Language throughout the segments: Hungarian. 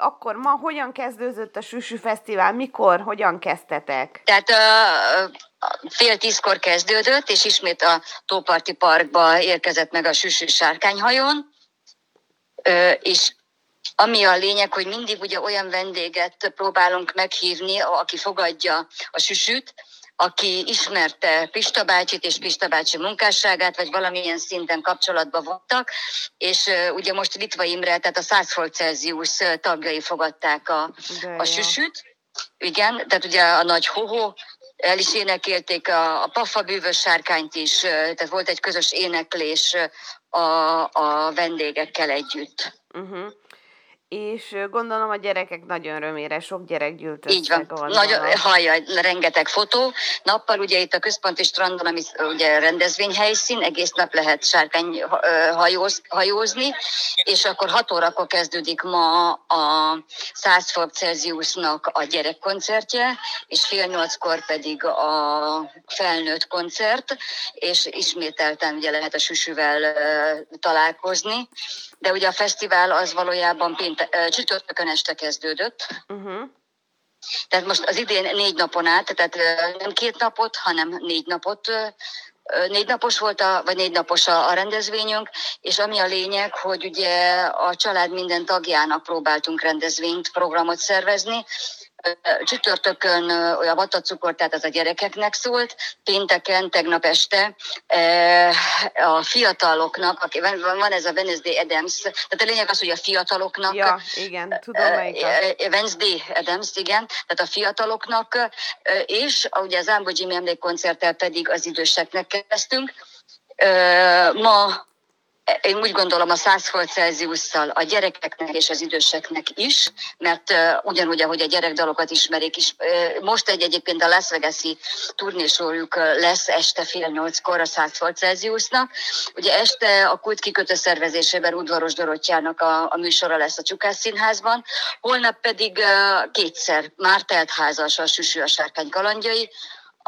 Akkor ma hogyan kezdődött a Süsű Fesztivál? Mikor, hogyan kezdtetek? Tehát uh, fél tízkor kezdődött, és ismét a Tóparti Parkba érkezett meg a Süsű sárkányhajón, és ami a lényeg, hogy mindig ugye olyan vendéget próbálunk meghívni, aki fogadja a süsűt, aki ismerte Pista bácsit és Pista bácsi munkásságát, vagy valamilyen szinten kapcsolatban voltak, és ugye most Litva Imre, tehát a 100 volt Celsius tagjai fogadták a, a süsűt. Igen, tehát ugye a nagy hoho, el is énekelték a, a Paffa bűvös sárkányt is, tehát volt egy közös éneklés a, a vendégekkel együtt. Uh-huh és gondolom a gyerekek nagyon örömére, sok gyerek gyűlt össze. Így van, nagyon, hallja, rengeteg fotó. Nappal ugye itt a központi strandon, ami ugye rendezvényhelyszín, egész nap lehet sárkány hajóz, hajózni, és akkor 6 órakor kezdődik ma a 100 fok Celsiusnak a gyerekkoncertje, és fél nyolckor pedig a felnőtt koncert, és ismételten ugye lehet a süsűvel találkozni de ugye a fesztivál az valójában pénte, csütörtökön este kezdődött. Uh-huh. Tehát most az idén négy napon át, tehát nem két napot, hanem négy napot négy napos volt, a, vagy négy napos a, a rendezvényünk, és ami a lényeg, hogy ugye a család minden tagjának próbáltunk rendezvényt, programot szervezni, Csütörtökön olyan vatacukor, tehát az a gyerekeknek szólt, pénteken, tegnap este a fiataloknak, aki, van ez a Wednesday Adams, tehát a lényeg az, hogy a fiataloknak... Ja, igen, tudom Wednesday Adams, igen, tehát a fiataloknak, és ugye az Ámbo Jimmy emlékkoncerttel pedig az időseknek kezdtünk. Ma én úgy gondolom a 100 fok Celsiusszal a gyerekeknek és az időseknek is, mert uh, ugyanúgy, ahogy a gyerekdalokat ismerik is, uh, most egy egyébként a Las Vegas-i turnésorjuk uh, lesz este fél nyolckor a 100 fok Celsiusnak. Ugye este a kult kikötő szervezésében Udvaros Dorottyának a, a műsora lesz a Csukász Színházban, holnap pedig uh, kétszer már teltházas a Süsű a Sárkány kalandjai,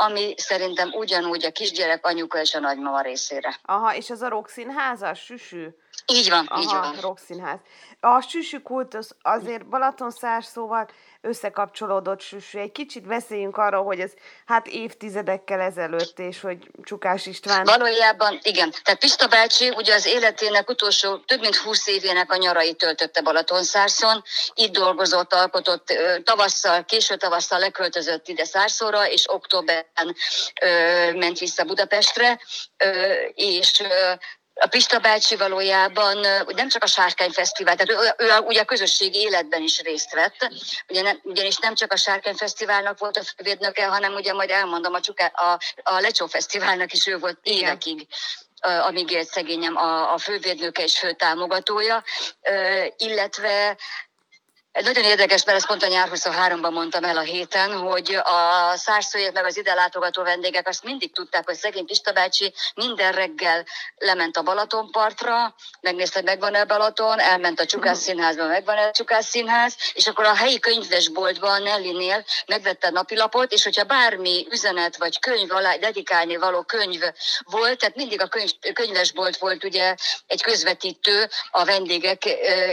ami szerintem ugyanúgy a kisgyerek anyuka és a nagymama részére. Aha, és az a rockszínház, süsű? Így van, Aha, így van. rockszínház. A süsű kultusz azért Balatonszás szóval összekapcsolódott süsű. Egy kicsit beszéljünk arról, hogy ez hát évtizedekkel ezelőtt, és hogy Csukás István... Valójában igen. Tehát Pista bácsi ugye az életének utolsó több mint 20 évének a nyarai töltötte Balatonszárszon. Itt dolgozott, alkotott tavasszal, késő tavasszal leköltözött ide Szárszóra, és októberben ö, ment vissza Budapestre, és a Pista bácsi valójában nem csak a Sárkány Fesztivál, tehát ő, ő ugye a közösségi életben is részt vett, ugye nem, ugyanis nem csak a Sárkány Fesztiválnak volt a fővédnöke, hanem ugye majd elmondom, a, Csuká, a, a Lecsó Fesztiválnak is ő volt évekig amíg élt szegényem a, a fővédnöke és főtámogatója, illetve nagyon érdekes, mert ezt pont a nyár 23-ban mondtam el a héten, hogy a szárszóiek meg az ide látogató vendégek azt mindig tudták, hogy szegény Pista bácsi minden reggel lement a Balatonpartra, megnézte, megvan-e Balaton, elment a Csukász színházba, megvan-e a Csukász színház, és akkor a helyi könyvesboltban Nellinél megvette a napilapot, és hogyha bármi üzenet vagy könyv alá dedikálni való könyv volt, tehát mindig a könyv, könyvesbolt volt ugye egy közvetítő a vendégek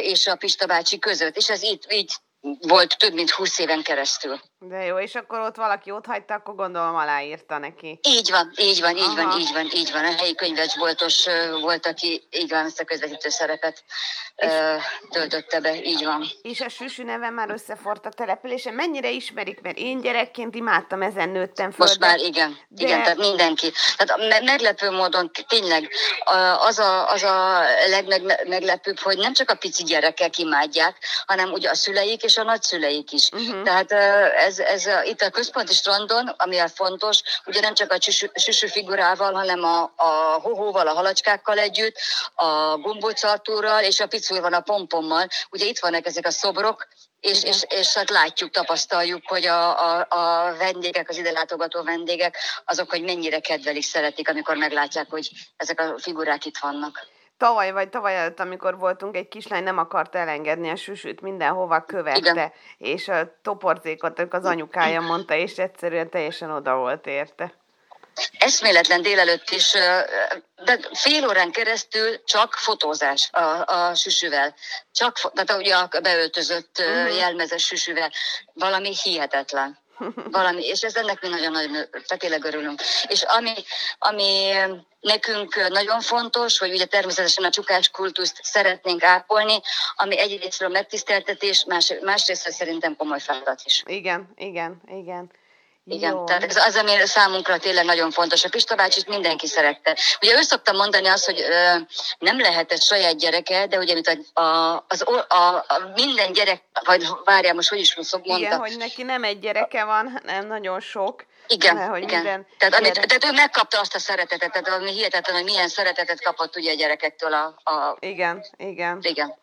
és a Pista bácsi között, és ez itt így volt több mint 20 éven keresztül. De jó, és akkor ott valaki ott hagyta, akkor gondolom aláírta neki. Így van, így van, így Aha. van, így van, így van. A helyi könyvesboltos volt, aki így van ezt a közvetítő szerepet és, töltötte be, így van. És a Süsű neve már összefort a településen. Mennyire ismerik, mert én gyerekként imádtam, ezen nőttem föl. Most már igen, de... igen, tehát mindenki. Tehát meglepő módon tényleg az a, az a legmeglepőbb, hogy nem csak a pici gyerekek imádják, hanem ugye a szüleik és a nagyszüleik is. Uh-huh. Tehát ez, ez a, itt a központi strandon, ami a fontos, ugye nem csak a süsű figurával, hanem a, a hohóval, a halacskákkal együtt, a gombócartúrral és a picul van a pompommal. Ugye itt vannak ezek a szobrok, és, és, és hát látjuk, tapasztaljuk, hogy a, a, a vendégek, az ide látogató vendégek, azok, hogy mennyire kedvelik, szeretik, amikor meglátják, hogy ezek a figurák itt vannak tavaly vagy tavaly előtt, amikor voltunk, egy kislány nem akart elengedni a süsűt, mindenhova követte, Igen. és a toporcékot az anyukája mondta, és egyszerűen teljesen oda volt érte. eszméletlen délelőtt is, de fél órán keresztül csak fotózás a, a süsüvel. Csak, tehát ugye a beöltözött uh-huh. jelmezes süsüvel. Valami hihetetlen. Valami, és ez ennek mi nagyon-nagyon, tényleg örülünk. És ami, ami nekünk nagyon fontos, hogy ugye természetesen a csukás kultuszt szeretnénk ápolni, ami egyrésztről megtiszteltetés, más, másrészt szerintem komoly feladat is. Igen, igen, igen. Igen, Jó. tehát ez az, ami számunkra tényleg nagyon fontos. A Pista bácsit mindenki szerette. Ugye ő szokta mondani azt, hogy ö, nem lehet egy saját gyereke, de ugye mint a, a, az, a, a, minden gyerek, vagy várjál, most hogy is szok mondta. Igen, hogy neki nem egy gyereke van, nem nagyon sok. Igen, mert, hogy igen. Minden tehát, amit, tehát ő megkapta azt a szeretetet, tehát ami hihetetlen, hogy milyen szeretetet kapott ugye a gyerekektől a... a... Igen, igen. Igen.